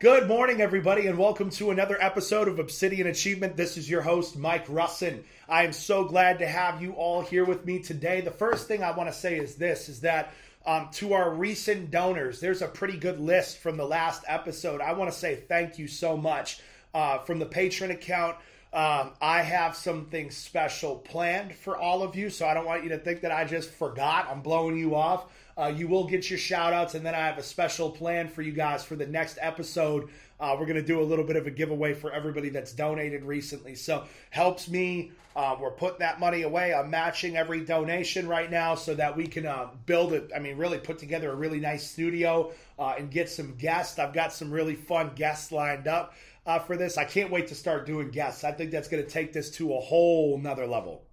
Good morning, everybody, and welcome to another episode of Obsidian Achievement. This is your host, Mike Russin. I am so glad to have you all here with me today. The first thing I want to say is this is that um, to our recent donors, there's a pretty good list from the last episode. I want to say thank you so much uh, from the Patreon account. Um, I have something special planned for all of you, so I don't want you to think that I just forgot. I'm blowing you off. Uh, you will get your shout outs, and then I have a special plan for you guys for the next episode. Uh, we're going to do a little bit of a giveaway for everybody that's donated recently. So, helps me. Uh, we're putting that money away. I'm matching every donation right now so that we can uh, build it. I mean, really put together a really nice studio uh, and get some guests. I've got some really fun guests lined up uh, for this. I can't wait to start doing guests. I think that's going to take this to a whole nother level.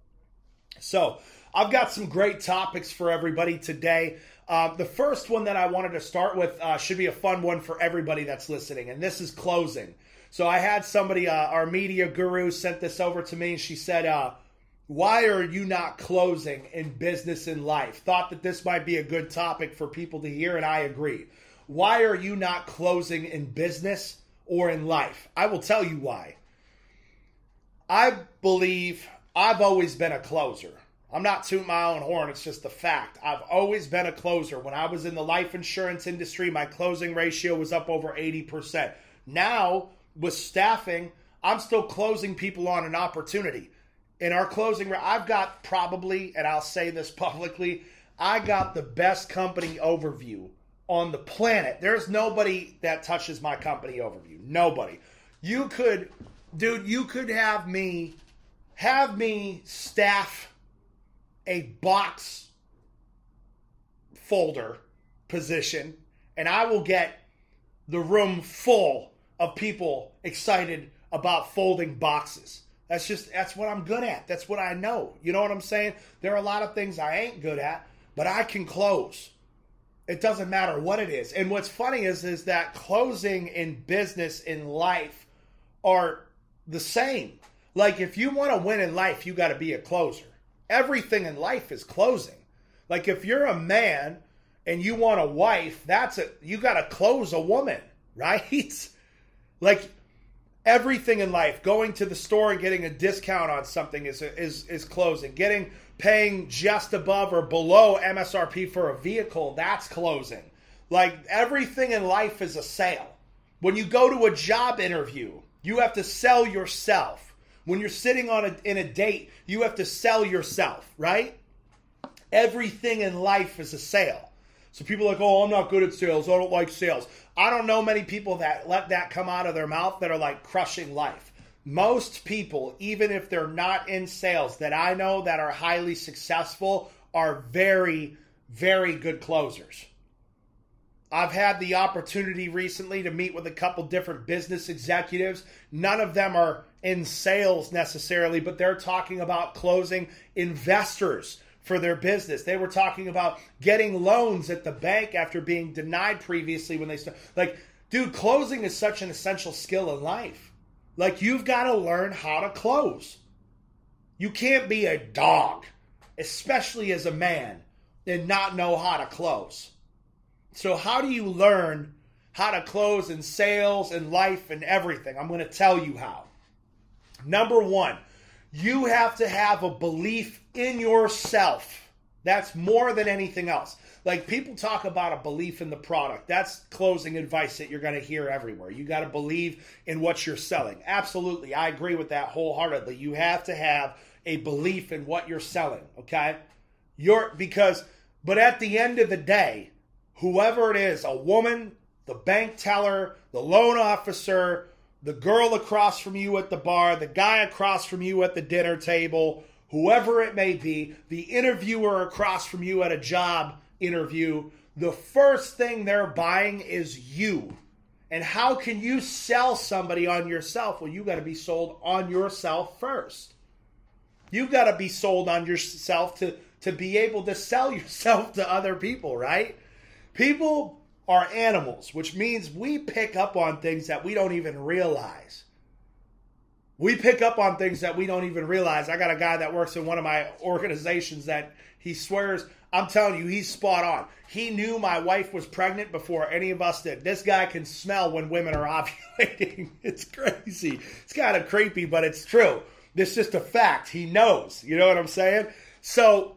So, I've got some great topics for everybody today. Uh, the first one that I wanted to start with uh, should be a fun one for everybody that's listening, and this is closing. So I had somebody, uh, our media guru, sent this over to me, and she said, uh, "Why are you not closing in business and life?" Thought that this might be a good topic for people to hear, and I agree. Why are you not closing in business or in life? I will tell you why. I believe I've always been a closer. I'm not tooting my own horn. It's just a fact. I've always been a closer. When I was in the life insurance industry, my closing ratio was up over 80%. Now, with staffing, I'm still closing people on an opportunity. In our closing, I've got probably, and I'll say this publicly, I got the best company overview on the planet. There's nobody that touches my company overview. Nobody. You could, dude, you could have me, have me staff a box folder position and I will get the room full of people excited about folding boxes. That's just that's what I'm good at. That's what I know. You know what I'm saying? There are a lot of things I ain't good at, but I can close. It doesn't matter what it is. And what's funny is is that closing in business in life are the same. Like if you want to win in life, you got to be a closer everything in life is closing. Like if you're a man and you want a wife, that's it. You got to close a woman, right? like everything in life, going to the store and getting a discount on something is is is closing. Getting paying just above or below MSRP for a vehicle, that's closing. Like everything in life is a sale. When you go to a job interview, you have to sell yourself. When you're sitting on a, in a date, you have to sell yourself, right? Everything in life is a sale. So people are like, oh, I'm not good at sales. I don't like sales. I don't know many people that let that come out of their mouth that are like crushing life. Most people, even if they're not in sales, that I know that are highly successful, are very, very good closers. I've had the opportunity recently to meet with a couple different business executives. None of them are in sales necessarily, but they're talking about closing investors for their business. They were talking about getting loans at the bank after being denied previously when they start. Like, dude, closing is such an essential skill in life. Like, you've got to learn how to close. You can't be a dog, especially as a man, and not know how to close. So, how do you learn how to close in sales and life and everything? I'm going to tell you how. Number one, you have to have a belief in yourself. That's more than anything else. Like people talk about a belief in the product. That's closing advice that you're going to hear everywhere. You got to believe in what you're selling. Absolutely. I agree with that wholeheartedly. You have to have a belief in what you're selling, okay? You're because but at the end of the day, whoever it is, a woman, the bank teller, the loan officer, the girl across from you at the bar, the guy across from you at the dinner table, whoever it may be, the interviewer across from you at a job interview, the first thing they're buying is you. And how can you sell somebody on yourself? Well, you got to be sold on yourself first. You've got to be sold on yourself to to be able to sell yourself to other people, right? People are animals, which means we pick up on things that we don't even realize. We pick up on things that we don't even realize. I got a guy that works in one of my organizations that he swears, I'm telling you, he's spot on. He knew my wife was pregnant before any of us did. This guy can smell when women are ovulating. It's crazy. It's kind of creepy, but it's true. It's just a fact. He knows. You know what I'm saying? So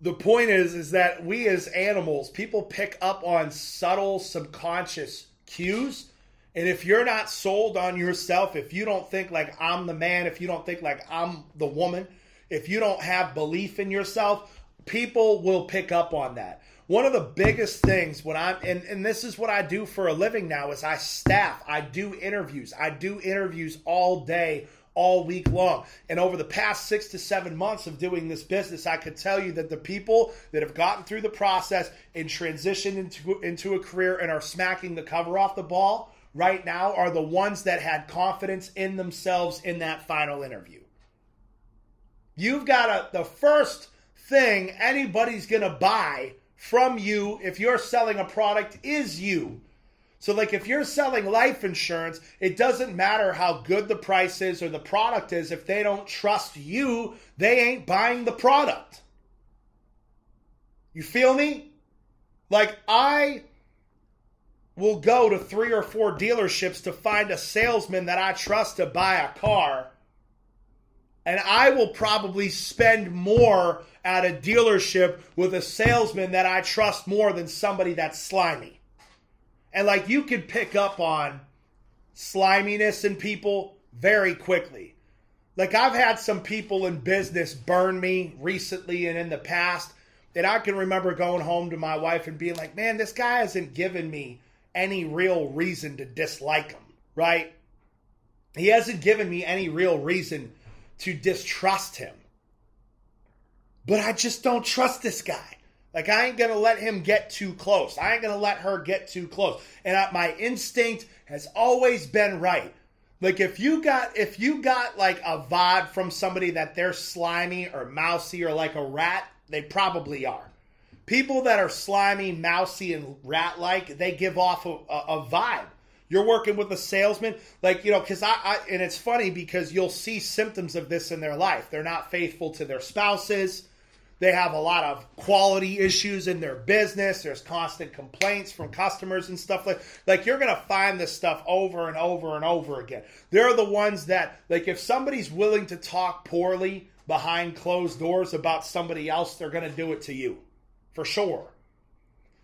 the point is is that we as animals, people pick up on subtle subconscious cues. And if you're not sold on yourself, if you don't think like I'm the man, if you don't think like I'm the woman, if you don't have belief in yourself, people will pick up on that. One of the biggest things when I'm and, and this is what I do for a living now is I staff, I do interviews. I do interviews all day, all week long. And over the past six to seven months of doing this business, I could tell you that the people that have gotten through the process and transitioned into, into a career and are smacking the cover off the ball right now are the ones that had confidence in themselves in that final interview. You've got a, the first thing anybody's going to buy from you if you're selling a product is you. So, like if you're selling life insurance, it doesn't matter how good the price is or the product is. If they don't trust you, they ain't buying the product. You feel me? Like, I will go to three or four dealerships to find a salesman that I trust to buy a car. And I will probably spend more at a dealership with a salesman that I trust more than somebody that's slimy. And like you can pick up on sliminess in people very quickly. Like I've had some people in business burn me recently and in the past. that I can remember going home to my wife and being like, man, this guy hasn't given me any real reason to dislike him, right? He hasn't given me any real reason to distrust him. But I just don't trust this guy. Like I ain't gonna let him get too close. I ain't gonna let her get too close. And I, my instinct has always been right. Like if you got if you got like a vibe from somebody that they're slimy or mousy or like a rat, they probably are. People that are slimy, mousy, and rat like, they give off a, a, a vibe. You're working with a salesman, like, you know, because I, I, and it's funny because you'll see symptoms of this in their life. They're not faithful to their spouses they have a lot of quality issues in their business. There's constant complaints from customers and stuff like like you're going to find this stuff over and over and over again. They're the ones that like if somebody's willing to talk poorly behind closed doors about somebody else, they're going to do it to you. For sure.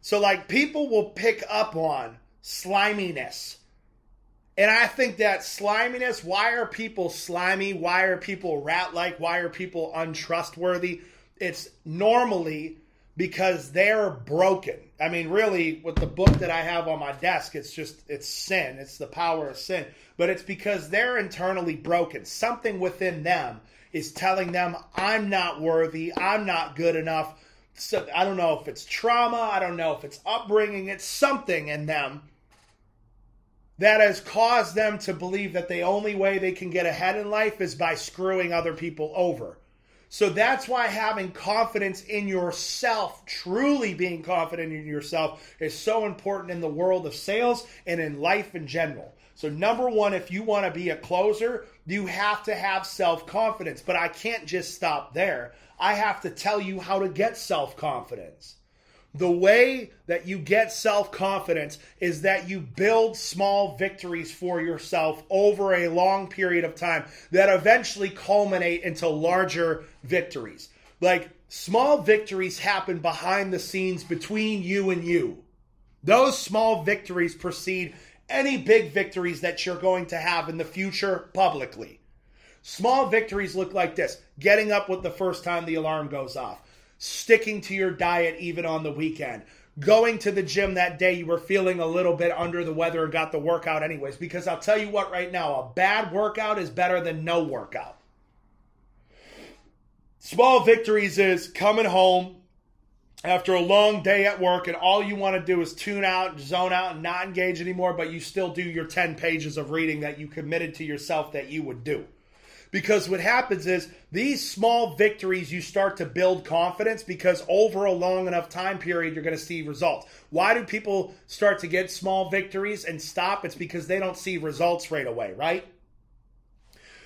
So like people will pick up on sliminess. And I think that sliminess, why are people slimy? Why are people rat like? Why are people untrustworthy? It's normally because they're broken. I mean, really, with the book that I have on my desk, it's just it's sin. It's the power of sin. But it's because they're internally broken. Something within them is telling them, "I'm not worthy. I'm not good enough." So I don't know if it's trauma. I don't know if it's upbringing. It's something in them that has caused them to believe that the only way they can get ahead in life is by screwing other people over. So that's why having confidence in yourself, truly being confident in yourself, is so important in the world of sales and in life in general. So, number one, if you want to be a closer, you have to have self confidence. But I can't just stop there. I have to tell you how to get self confidence. The way that you get self confidence is that you build small victories for yourself over a long period of time that eventually culminate into larger victories. Like small victories happen behind the scenes between you and you. Those small victories precede any big victories that you're going to have in the future publicly. Small victories look like this getting up with the first time the alarm goes off sticking to your diet even on the weekend, going to the gym that day you were feeling a little bit under the weather and got the workout anyways. Because I'll tell you what, right now, a bad workout is better than no workout. Small victories is coming home after a long day at work and all you want to do is tune out, zone out, and not engage anymore, but you still do your 10 pages of reading that you committed to yourself that you would do. Because what happens is these small victories, you start to build confidence because over a long enough time period, you're going to see results. Why do people start to get small victories and stop? It's because they don't see results right away, right?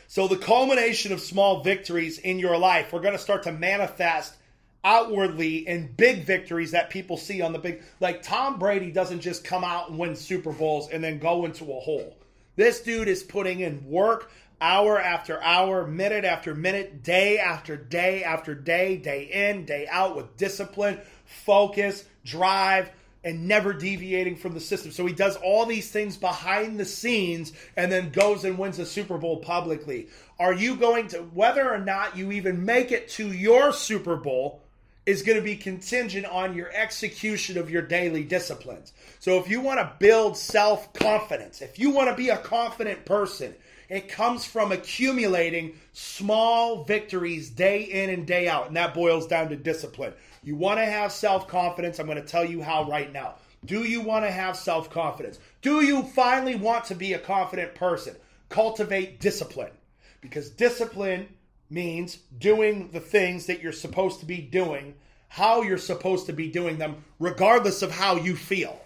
So, the culmination of small victories in your life, we're going to start to manifest outwardly in big victories that people see on the big. Like Tom Brady doesn't just come out and win Super Bowls and then go into a hole. This dude is putting in work hour after hour, minute after minute, day after day after day, day in, day out with discipline, focus, drive, and never deviating from the system. So he does all these things behind the scenes and then goes and wins a Super Bowl publicly. Are you going to, whether or not you even make it to your Super Bowl, is going to be contingent on your execution of your daily disciplines. So if you want to build self confidence, if you want to be a confident person, it comes from accumulating small victories day in and day out. And that boils down to discipline. You want to have self confidence. I'm going to tell you how right now. Do you want to have self confidence? Do you finally want to be a confident person? Cultivate discipline. Because discipline means doing the things that you're supposed to be doing, how you're supposed to be doing them, regardless of how you feel.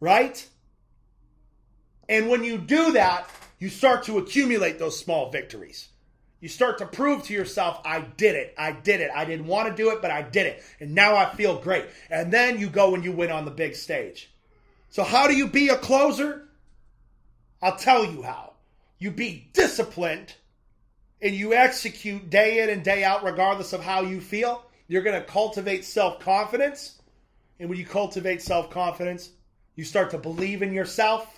Right? And when you do that, you start to accumulate those small victories. You start to prove to yourself, I did it. I did it. I didn't want to do it, but I did it. And now I feel great. And then you go and you win on the big stage. So, how do you be a closer? I'll tell you how. You be disciplined and you execute day in and day out, regardless of how you feel, you're going to cultivate self confidence. And when you cultivate self confidence, you start to believe in yourself,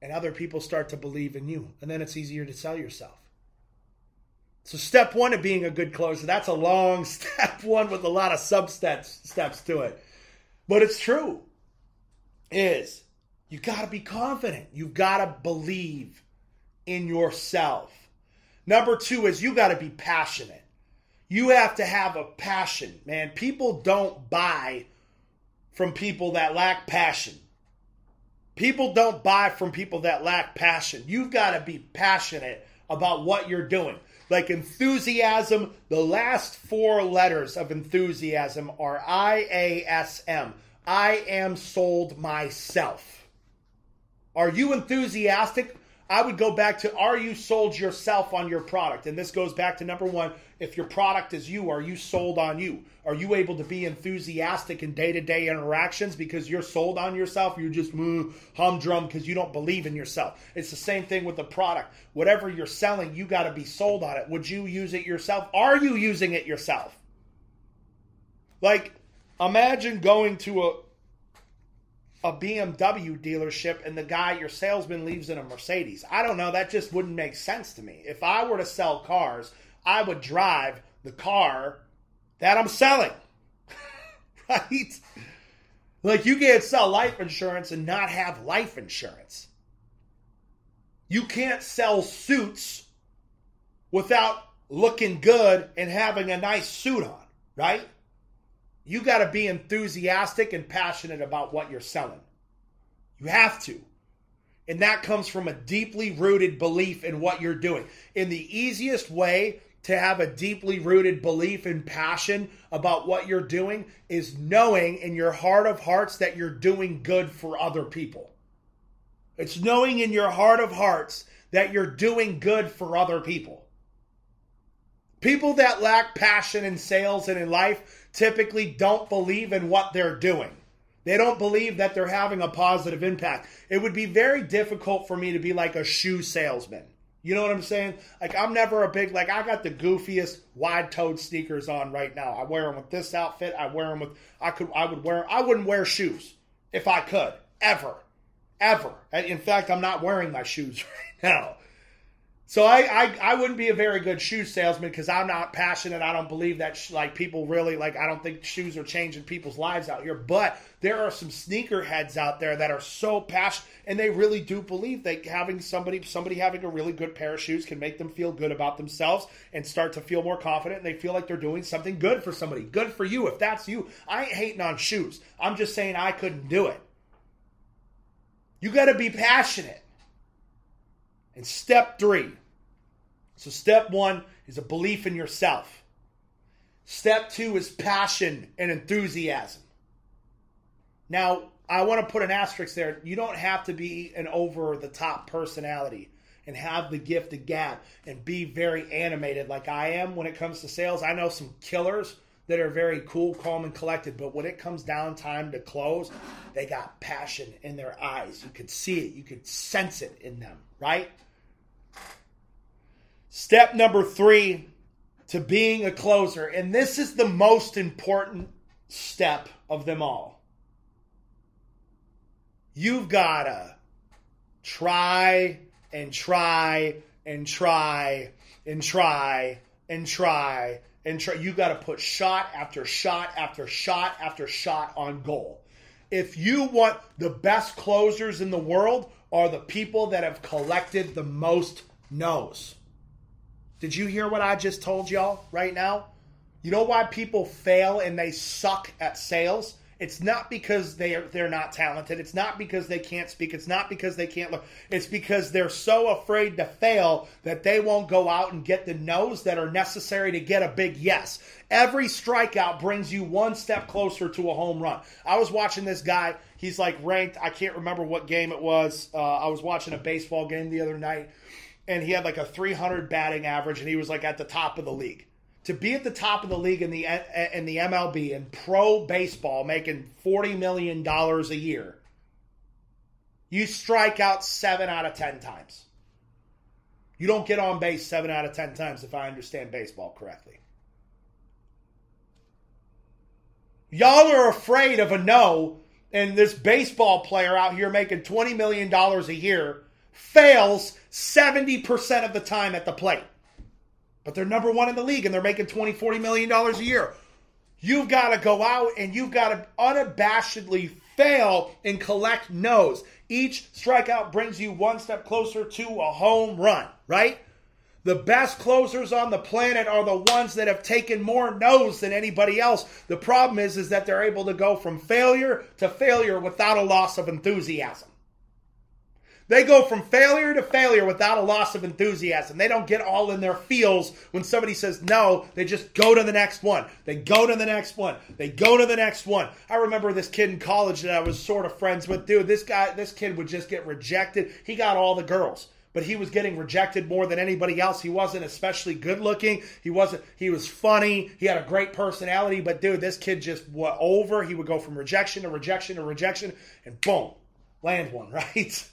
and other people start to believe in you. And then it's easier to sell yourself. So, step one of being a good closer, that's a long step one with a lot of sub steps, steps to it. But it's true, is you got to be confident. You've got to believe in yourself. Number two is you got to be passionate. You have to have a passion, man. People don't buy from people that lack passion. People don't buy from people that lack passion. You've got to be passionate about what you're doing. Like enthusiasm, the last four letters of enthusiasm are I A S M. I am sold myself. Are you enthusiastic I would go back to are you sold yourself on your product? And this goes back to number one if your product is you, are you sold on you? Are you able to be enthusiastic in day to day interactions because you're sold on yourself? You're just mm, humdrum because you don't believe in yourself. It's the same thing with the product. Whatever you're selling, you got to be sold on it. Would you use it yourself? Are you using it yourself? Like, imagine going to a a BMW dealership and the guy, your salesman, leaves in a Mercedes. I don't know. That just wouldn't make sense to me. If I were to sell cars, I would drive the car that I'm selling. right? Like, you can't sell life insurance and not have life insurance. You can't sell suits without looking good and having a nice suit on, right? You got to be enthusiastic and passionate about what you're selling. You have to. And that comes from a deeply rooted belief in what you're doing. And the easiest way to have a deeply rooted belief and passion about what you're doing is knowing in your heart of hearts that you're doing good for other people. It's knowing in your heart of hearts that you're doing good for other people. People that lack passion in sales and in life typically don't believe in what they're doing. They don't believe that they're having a positive impact. It would be very difficult for me to be like a shoe salesman. You know what I'm saying? Like I'm never a big like I got the goofiest wide-toed sneakers on right now. I wear them with this outfit. I wear them with I could I would wear I wouldn't wear shoes if I could ever, ever. In fact, I'm not wearing my shoes right now. So I, I, I wouldn't be a very good shoe salesman because I'm not passionate. I don't believe that sh- like people really like. I don't think shoes are changing people's lives out here. But there are some sneaker heads out there that are so passionate, and they really do believe that having somebody somebody having a really good pair of shoes can make them feel good about themselves and start to feel more confident. And they feel like they're doing something good for somebody. Good for you if that's you. I ain't hating on shoes. I'm just saying I couldn't do it. You got to be passionate. And step three. So, step one is a belief in yourself. Step two is passion and enthusiasm. Now, I want to put an asterisk there. You don't have to be an over the top personality and have the gift of gab and be very animated like I am when it comes to sales. I know some killers that are very cool, calm, and collected, but when it comes down time to close, they got passion in their eyes. You could see it, you could sense it in them, right? Step number three to being a closer, and this is the most important step of them all. You've got to try and try and try and try and try and try. You got to put shot after shot after shot after shot on goal. If you want the best closers in the world, are the people that have collected the most no's. Did you hear what I just told y'all right now? You know why people fail and they suck at sales? It's not because they are they're not talented. It's not because they can't speak. It's not because they can't look. It's because they're so afraid to fail that they won't go out and get the no's that are necessary to get a big yes. Every strikeout brings you one step closer to a home run. I was watching this guy. He's like ranked. I can't remember what game it was. Uh, I was watching a baseball game the other night, and he had like a 300 batting average, and he was like at the top of the league to be at the top of the league in the eh, eh, in the MLB in pro baseball, making forty million dollars a year, you strike out seven out of ten times. You don't get on base seven out of ten times, if I understand baseball correctly. Y'all are afraid of a no, and this baseball player out here making $20 million a year fails 70% of the time at the plate but they're number one in the league and they're making 20, 40 million dollars a year. You've got to go out and you've got to unabashedly fail and collect no's. Each strikeout brings you one step closer to a home run, right? The best closers on the planet are the ones that have taken more no's than anybody else. The problem is, is that they're able to go from failure to failure without a loss of enthusiasm. They go from failure to failure without a loss of enthusiasm. They don't get all in their feels when somebody says no. They just go to the next one. They go to the next one. They go to the next one. I remember this kid in college that I was sort of friends with. Dude, this guy, this kid would just get rejected. He got all the girls but he was getting rejected more than anybody else. He wasn't especially good looking. He wasn't. He was funny. He had a great personality. But dude, this kid just went over. He would go from rejection to rejection to rejection, and boom, land one right.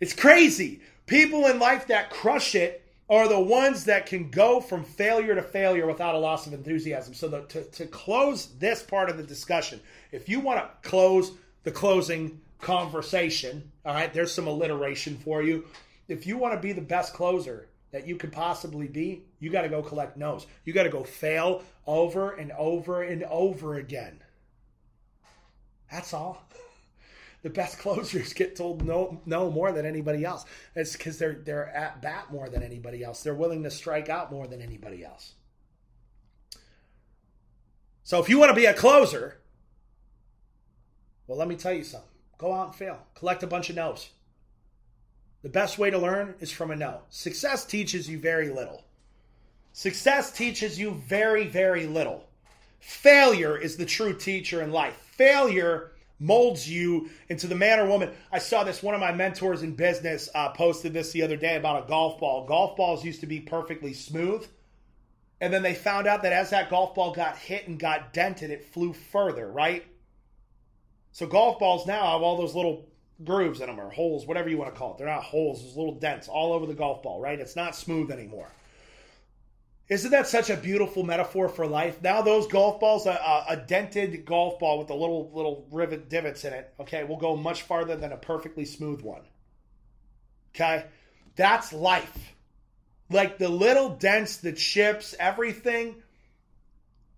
It's crazy. People in life that crush it are the ones that can go from failure to failure without a loss of enthusiasm. So, the, to, to close this part of the discussion, if you want to close the closing conversation, all right, there's some alliteration for you. If you want to be the best closer that you could possibly be, you got to go collect no's. You got to go fail over and over and over again. That's all the best closers get told no no more than anybody else. It's because they're they're at bat more than anybody else. They're willing to strike out more than anybody else. So if you want to be a closer, well, let me tell you something. Go out and fail. Collect a bunch of no's. The best way to learn is from a no. Success teaches you very little. Success teaches you very, very little. Failure is the true teacher in life. Failure molds you into the man or woman. I saw this, one of my mentors in business uh, posted this the other day about a golf ball. Golf balls used to be perfectly smooth. And then they found out that as that golf ball got hit and got dented, it flew further, right? So golf balls now have all those little grooves in them or holes, whatever you want to call it. They're not holes, there's little dents all over the golf ball, right? It's not smooth anymore. Isn't that such a beautiful metaphor for life? Now those golf balls, a, a, dented golf ball with the little little rivet divots in it, okay, will go much farther than a perfectly smooth one. Okay, that's life. Like the little dents, the chips, everything.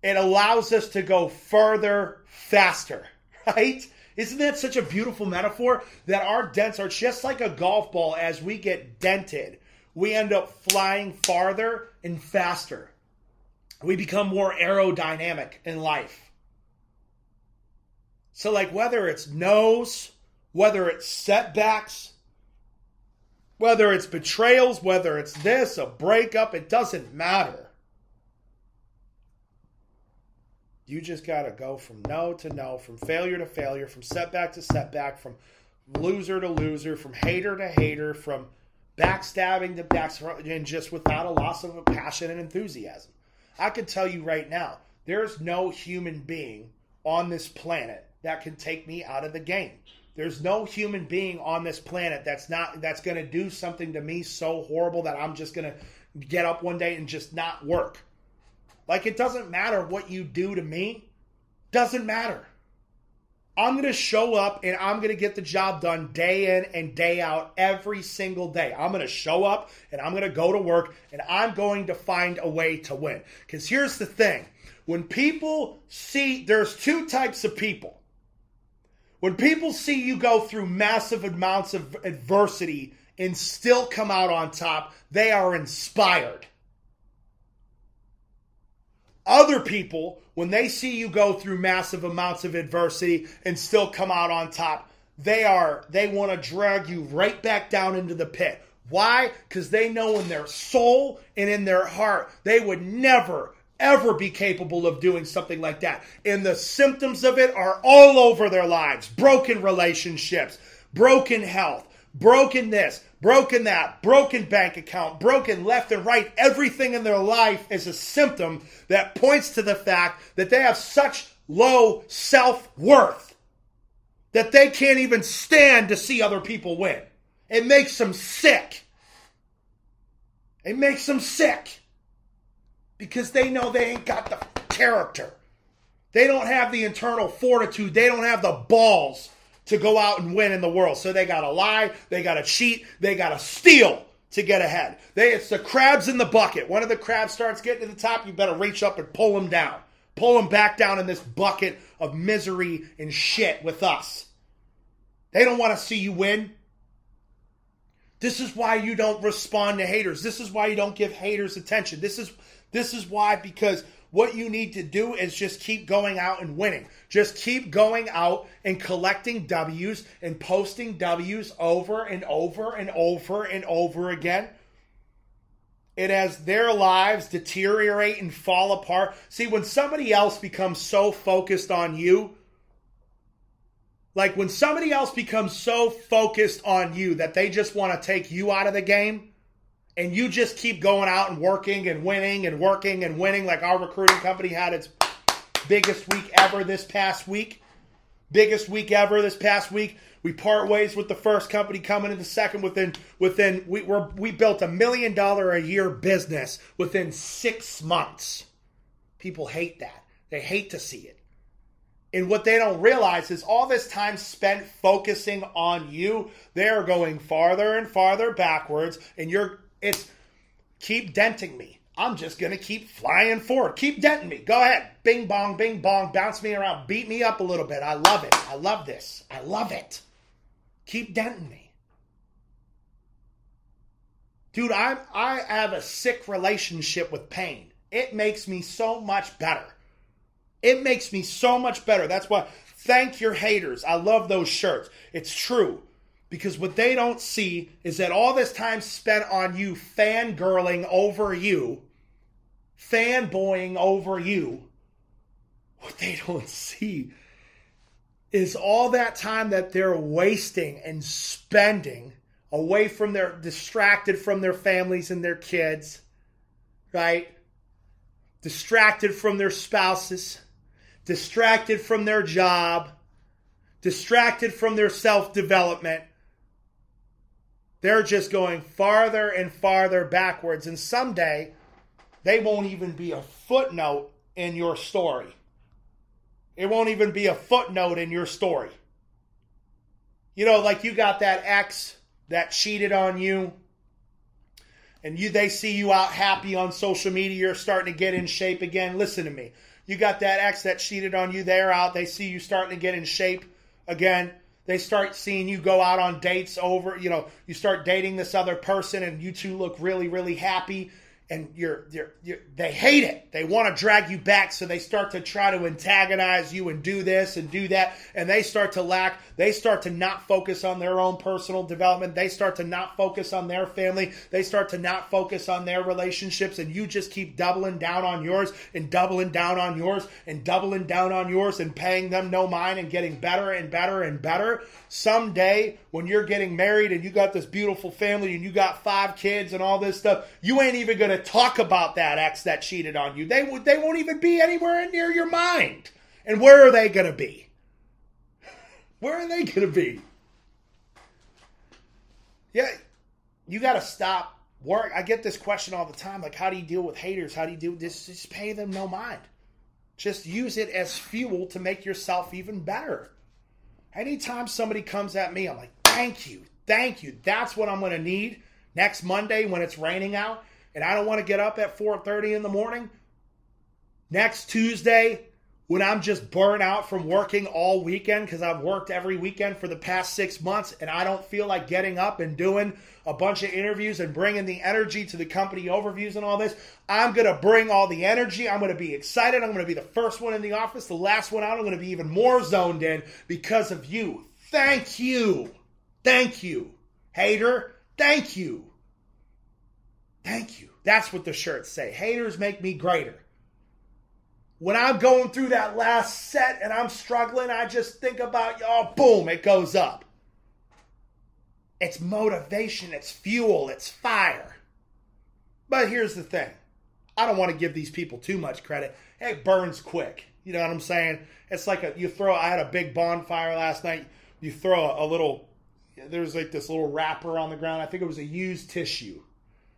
It allows us to go further, faster, right? Isn't that such a beautiful metaphor? That our dents are just like a golf ball as we get dented we end up flying farther and faster. We become more aerodynamic in life. So, like, whether it's no's, whether it's setbacks, whether it's betrayals, whether it's this, a breakup, it doesn't matter. You just got to go from no to no, from failure to failure, from setback to setback, from loser to loser, from hater to hater, from backstabbing the backs and just without a loss of a passion and enthusiasm. I can tell you right now, there's no human being on this planet that can take me out of the game. There's no human being on this planet that's not that's going to do something to me so horrible that I'm just going to get up one day and just not work. Like it doesn't matter what you do to me. Doesn't matter. I'm going to show up and I'm going to get the job done day in and day out every single day. I'm going to show up and I'm going to go to work and I'm going to find a way to win. Because here's the thing when people see, there's two types of people. When people see you go through massive amounts of adversity and still come out on top, they are inspired. Other people, when they see you go through massive amounts of adversity and still come out on top, they are they want to drag you right back down into the pit. Why? Because they know in their soul and in their heart they would never ever be capable of doing something like that. And the symptoms of it are all over their lives broken relationships, broken health, broken this, broken that, broken bank account, broken left and right. Everything in their life is a symptom that points to the fact that they have such low self worth that they can't even stand to see other people win. It makes them sick. It makes them sick because they know they ain't got the character. They don't have the internal fortitude. They don't have the balls to go out and win in the world. So they got to lie, they got to cheat, they got to steal to get ahead. They, it's the crabs in the bucket. One of the crabs starts getting to the top, you better reach up and pull them down. Pull them back down in this bucket of misery and shit with us. They don't want to see you win. This is why you don't respond to haters. This is why you don't give haters attention. This is this is why because what you need to do is just keep going out and winning. Just keep going out and collecting W's and posting W's over and over and over and over again. It has their lives deteriorate and fall apart. See, when somebody else becomes so focused on you, like when somebody else becomes so focused on you that they just want to take you out of the game, and you just keep going out and working and winning and working and winning, like our recruiting company had its biggest week ever this past week. Biggest week ever this past week. We part ways with the first company coming in the second within within we were we built a million dollar a year business within six months. People hate that. They hate to see it. And what they don't realize is all this time spent focusing on you, they're going farther and farther backwards, and you're it's keep denting me. I'm just going to keep flying forward. Keep denting me. Go ahead. Bing bong, bing bong. Bounce me around. Beat me up a little bit. I love it. I love this. I love it. Keep denting me. Dude, I I have a sick relationship with pain. It makes me so much better. It makes me so much better. That's why thank your haters. I love those shirts. It's true. Because what they don't see is that all this time spent on you fangirling over you, fanboying over you, what they don't see is all that time that they're wasting and spending away from their distracted from their families and their kids, right? Distracted from their spouses, distracted from their job, distracted from their self development they're just going farther and farther backwards. And someday, they won't even be a footnote in your story. It won't even be a footnote in your story. You know, like you got that ex that cheated on you, and you they see you out happy on social media, you're starting to get in shape again. Listen to me. You got that ex that cheated on you, they're out, they see you starting to get in shape again. They start seeing you go out on dates over, you know, you start dating this other person and you two look really, really happy. And you're, you're, you're, they hate it. They want to drag you back, so they start to try to antagonize you and do this and do that, and they start to lack. They start to not focus on their own personal development. They start to not focus on their family. They start to not focus on their relationships, and you just keep doubling down on yours and doubling down on yours and doubling down on yours and paying them no mind and getting better and better and better. Someday, when you're getting married and you got this beautiful family and you got five kids and all this stuff, you ain't even going to talk about that ex that cheated on you. They they won't even be anywhere near your mind. And where are they going to be? Where are they going to be? Yeah, you got to stop work. I get this question all the time like how do you deal with haters? How do you do this? Just pay them no mind. Just use it as fuel to make yourself even better. Anytime somebody comes at me, I'm like, thank you, thank you. That's what I'm going to need next Monday when it's raining out and I don't want to get up at 4:30 in the morning. Next Tuesday when I'm just burnt out from working all weekend because I've worked every weekend for the past six months and I don't feel like getting up and doing a bunch of interviews and bringing the energy to the company overviews and all this. I'm going to bring all the energy. I'm going to be excited. I'm going to be the first one in the office, the last one out. I'm going to be even more zoned in because of you. Thank you. Thank you. Hater, thank you. Thank you. That's what the shirts say. Haters make me greater when I'm going through that last set and I'm struggling, I just think about y'all, boom, it goes up. It's motivation, it's fuel, it's fire. But here's the thing I don't want to give these people too much credit. It burns quick. You know what I'm saying? It's like a you throw. I had a big bonfire last night. You throw a, a little. There's like this little wrapper on the ground. I think it was a used tissue.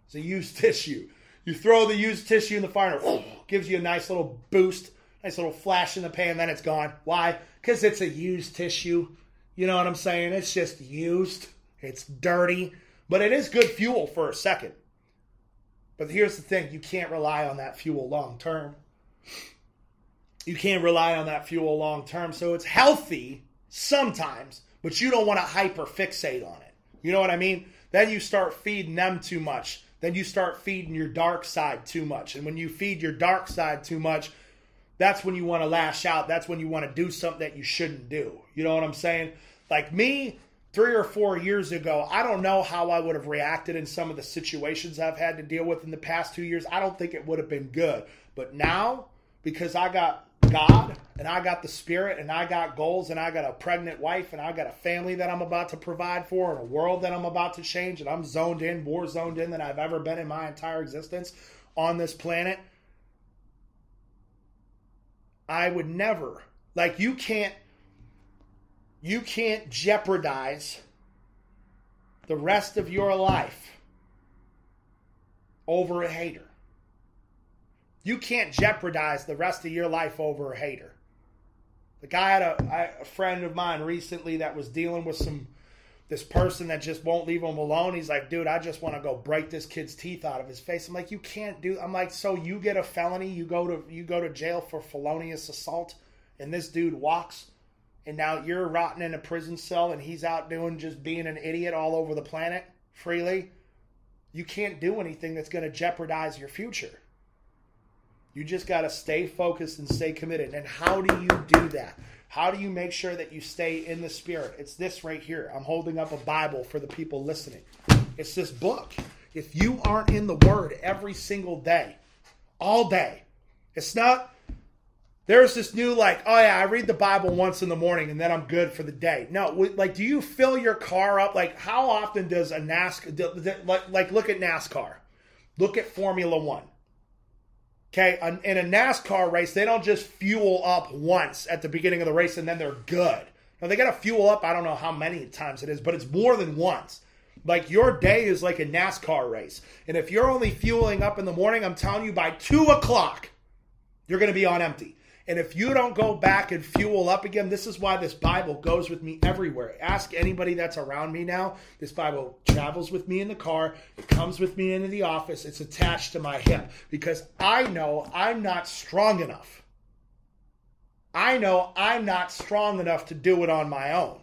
It's a used tissue. You throw the used tissue in the fire, gives you a nice little boost, nice little flash in the pan, then it's gone. Why? Because it's a used tissue. You know what I'm saying? It's just used. It's dirty, but it is good fuel for a second. But here's the thing you can't rely on that fuel long term. You can't rely on that fuel long term. So it's healthy sometimes, but you don't want to hyper fixate on it. You know what I mean? Then you start feeding them too much then you start feeding your dark side too much. And when you feed your dark side too much, that's when you want to lash out. That's when you want to do something that you shouldn't do. You know what I'm saying? Like me, three or four years ago, I don't know how I would have reacted in some of the situations I've had to deal with in the past two years. I don't think it would have been good. But now, because I got God and I got the Spirit and I got goals and I got a pregnant wife and I got a family that I'm about to provide for and a world that I'm about to change and I'm zoned in, more zoned in than I've ever been in my entire existence on this planet. I would never, like, you can't, you can't jeopardize the rest of your life over a hater. You can't jeopardize the rest of your life over a hater. The guy had a, a friend of mine recently that was dealing with some this person that just won't leave him alone. He's like, dude, I just want to go break this kid's teeth out of his face. I'm like, you can't do. I'm like, so you get a felony, you go to you go to jail for felonious assault, and this dude walks, and now you're rotting in a prison cell, and he's out doing just being an idiot all over the planet freely. You can't do anything that's going to jeopardize your future. You just got to stay focused and stay committed. And how do you do that? How do you make sure that you stay in the spirit? It's this right here. I'm holding up a Bible for the people listening. It's this book. If you aren't in the Word every single day, all day, it's not. There's this new like, oh yeah, I read the Bible once in the morning and then I'm good for the day. No, like, do you fill your car up? Like, how often does a NASCAR like, like look at NASCAR, look at Formula One Okay, in a NASCAR race, they don't just fuel up once at the beginning of the race and then they're good. Now they got to fuel up. I don't know how many times it is, but it's more than once. Like your day is like a NASCAR race, and if you're only fueling up in the morning, I'm telling you, by two o'clock, you're going to be on empty. And if you don't go back and fuel up again, this is why this Bible goes with me everywhere. Ask anybody that's around me now. This Bible travels with me in the car, it comes with me into the office, it's attached to my hip because I know I'm not strong enough. I know I'm not strong enough to do it on my own.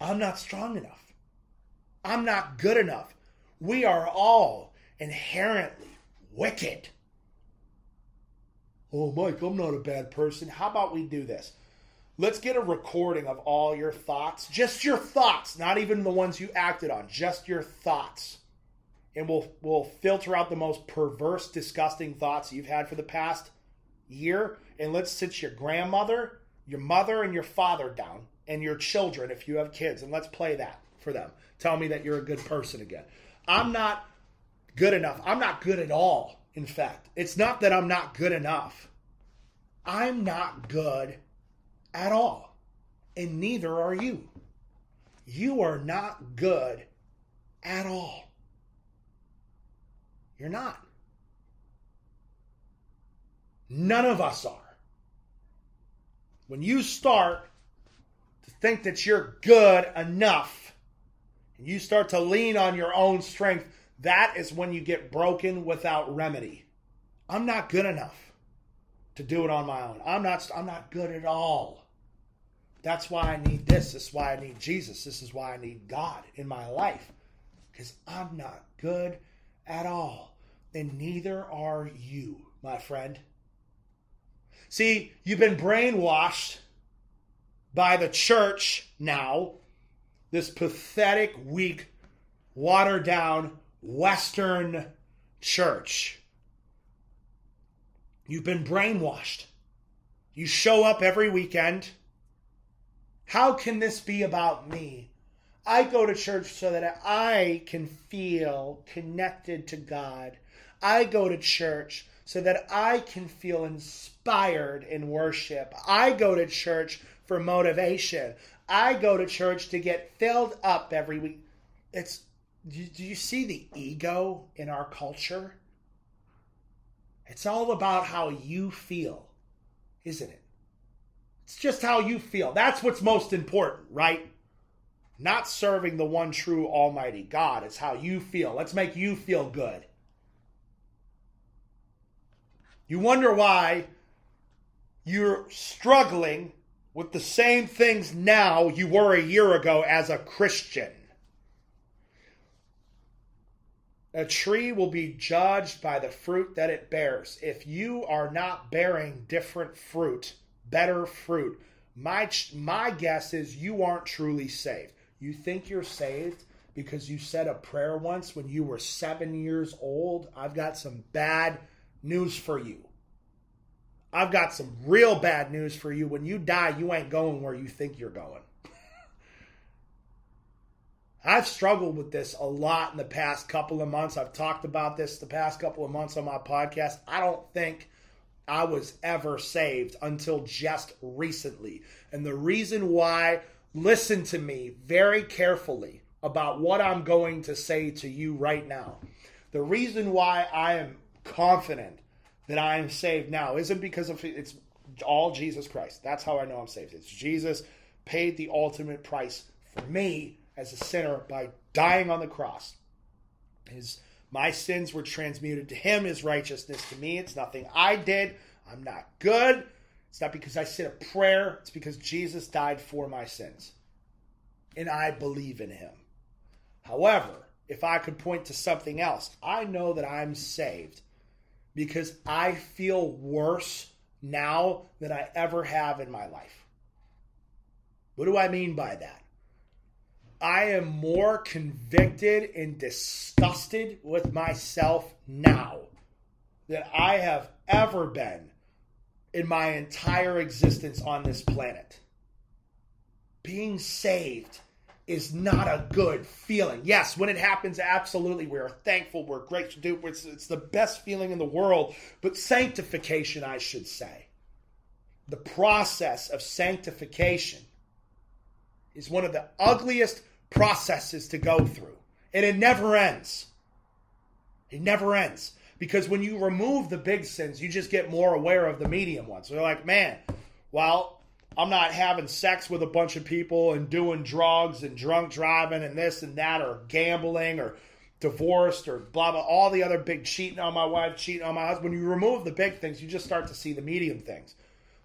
I'm not strong enough. I'm not good enough. We are all inherently wicked. Oh, Mike, I'm not a bad person. How about we do this? Let's get a recording of all your thoughts, just your thoughts, not even the ones you acted on, just your thoughts. And we'll we'll filter out the most perverse, disgusting thoughts you've had for the past year, and let's sit your grandmother, your mother, and your father down, and your children if you have kids, and let's play that for them. Tell me that you're a good person again. I'm not good enough. I'm not good at all. In fact, it's not that I'm not good enough. I'm not good at all. And neither are you. You are not good at all. You're not. None of us are. When you start to think that you're good enough and you start to lean on your own strength, that is when you get broken without remedy. I'm not good enough to do it on my own. I'm not I'm not good at all. That's why I need this. This is why I need Jesus. This is why I need God in my life. Because I'm not good at all. And neither are you, my friend. See, you've been brainwashed by the church now, this pathetic, weak, watered down Western church. You've been brainwashed. You show up every weekend. How can this be about me? I go to church so that I can feel connected to God. I go to church so that I can feel inspired in worship. I go to church for motivation. I go to church to get filled up every week. It's do you see the ego in our culture? It's all about how you feel, isn't it? It's just how you feel. That's what's most important, right? Not serving the one true Almighty God. It's how you feel. Let's make you feel good. You wonder why you're struggling with the same things now you were a year ago as a Christian. A tree will be judged by the fruit that it bears. If you are not bearing different fruit, better fruit, my my guess is you aren't truly saved. You think you're saved because you said a prayer once when you were 7 years old. I've got some bad news for you. I've got some real bad news for you. When you die, you ain't going where you think you're going. I've struggled with this a lot in the past couple of months. I've talked about this the past couple of months on my podcast. I don't think I was ever saved until just recently. And the reason why, listen to me very carefully about what I'm going to say to you right now. The reason why I am confident that I am saved now isn't because of it's all Jesus Christ. That's how I know I'm saved. It's Jesus paid the ultimate price for me as a sinner by dying on the cross. His my sins were transmuted to him, his righteousness to me. It's nothing I did. I'm not good. It's not because I said a prayer. It's because Jesus died for my sins. And I believe in him. However, if I could point to something else, I know that I'm saved because I feel worse now than I ever have in my life. What do I mean by that? I am more convicted and disgusted with myself now than I have ever been in my entire existence on this planet. Being saved is not a good feeling. Yes, when it happens, absolutely, we're thankful, we're grateful, to do it's, it's the best feeling in the world. But sanctification, I should say, the process of sanctification is one of the ugliest processes to go through. And it never ends. It never ends. Because when you remove the big sins, you just get more aware of the medium ones. So you're like, man, well, I'm not having sex with a bunch of people and doing drugs and drunk driving and this and that or gambling or divorced or blah blah all the other big cheating on my wife, cheating on my husband. When you remove the big things, you just start to see the medium things.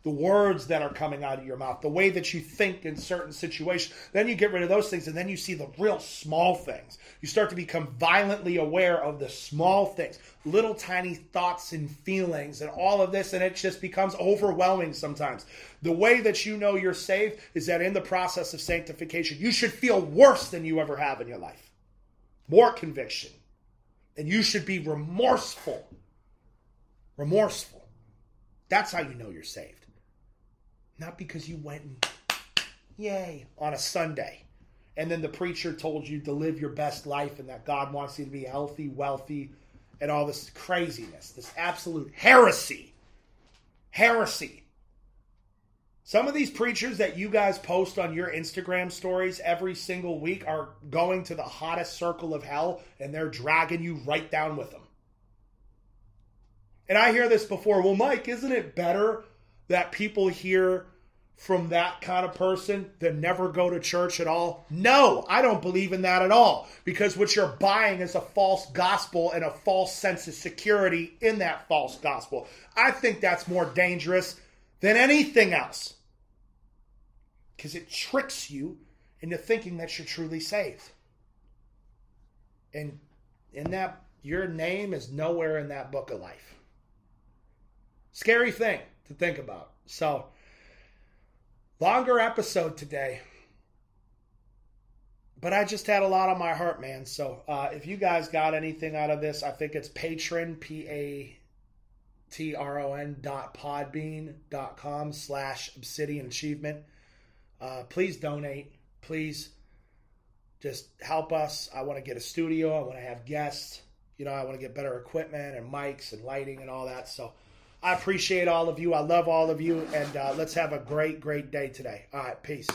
The words that are coming out of your mouth, the way that you think in certain situations. Then you get rid of those things and then you see the real small things. You start to become violently aware of the small things, little tiny thoughts and feelings and all of this, and it just becomes overwhelming sometimes. The way that you know you're saved is that in the process of sanctification, you should feel worse than you ever have in your life. More conviction. And you should be remorseful. Remorseful. That's how you know you're saved. Not because you went and, yay, on a Sunday. And then the preacher told you to live your best life and that God wants you to be healthy, wealthy, and all this craziness, this absolute heresy. Heresy. Some of these preachers that you guys post on your Instagram stories every single week are going to the hottest circle of hell and they're dragging you right down with them. And I hear this before. Well, Mike, isn't it better that people hear from that kind of person that never go to church at all? No, I don't believe in that at all. Because what you're buying is a false gospel and a false sense of security in that false gospel. I think that's more dangerous than anything else. Because it tricks you into thinking that you're truly saved. And in that, your name is nowhere in that book of life. Scary thing to think about. So, longer episode today. But I just had a lot on my heart, man. So, uh, if you guys got anything out of this, I think it's patron, P A T R O N dot podbean dot com slash obsidian achievement. Uh, please donate. Please just help us. I want to get a studio. I want to have guests. You know, I want to get better equipment and mics and lighting and all that. So, I appreciate all of you. I love all of you. And uh, let's have a great, great day today. All right. Peace.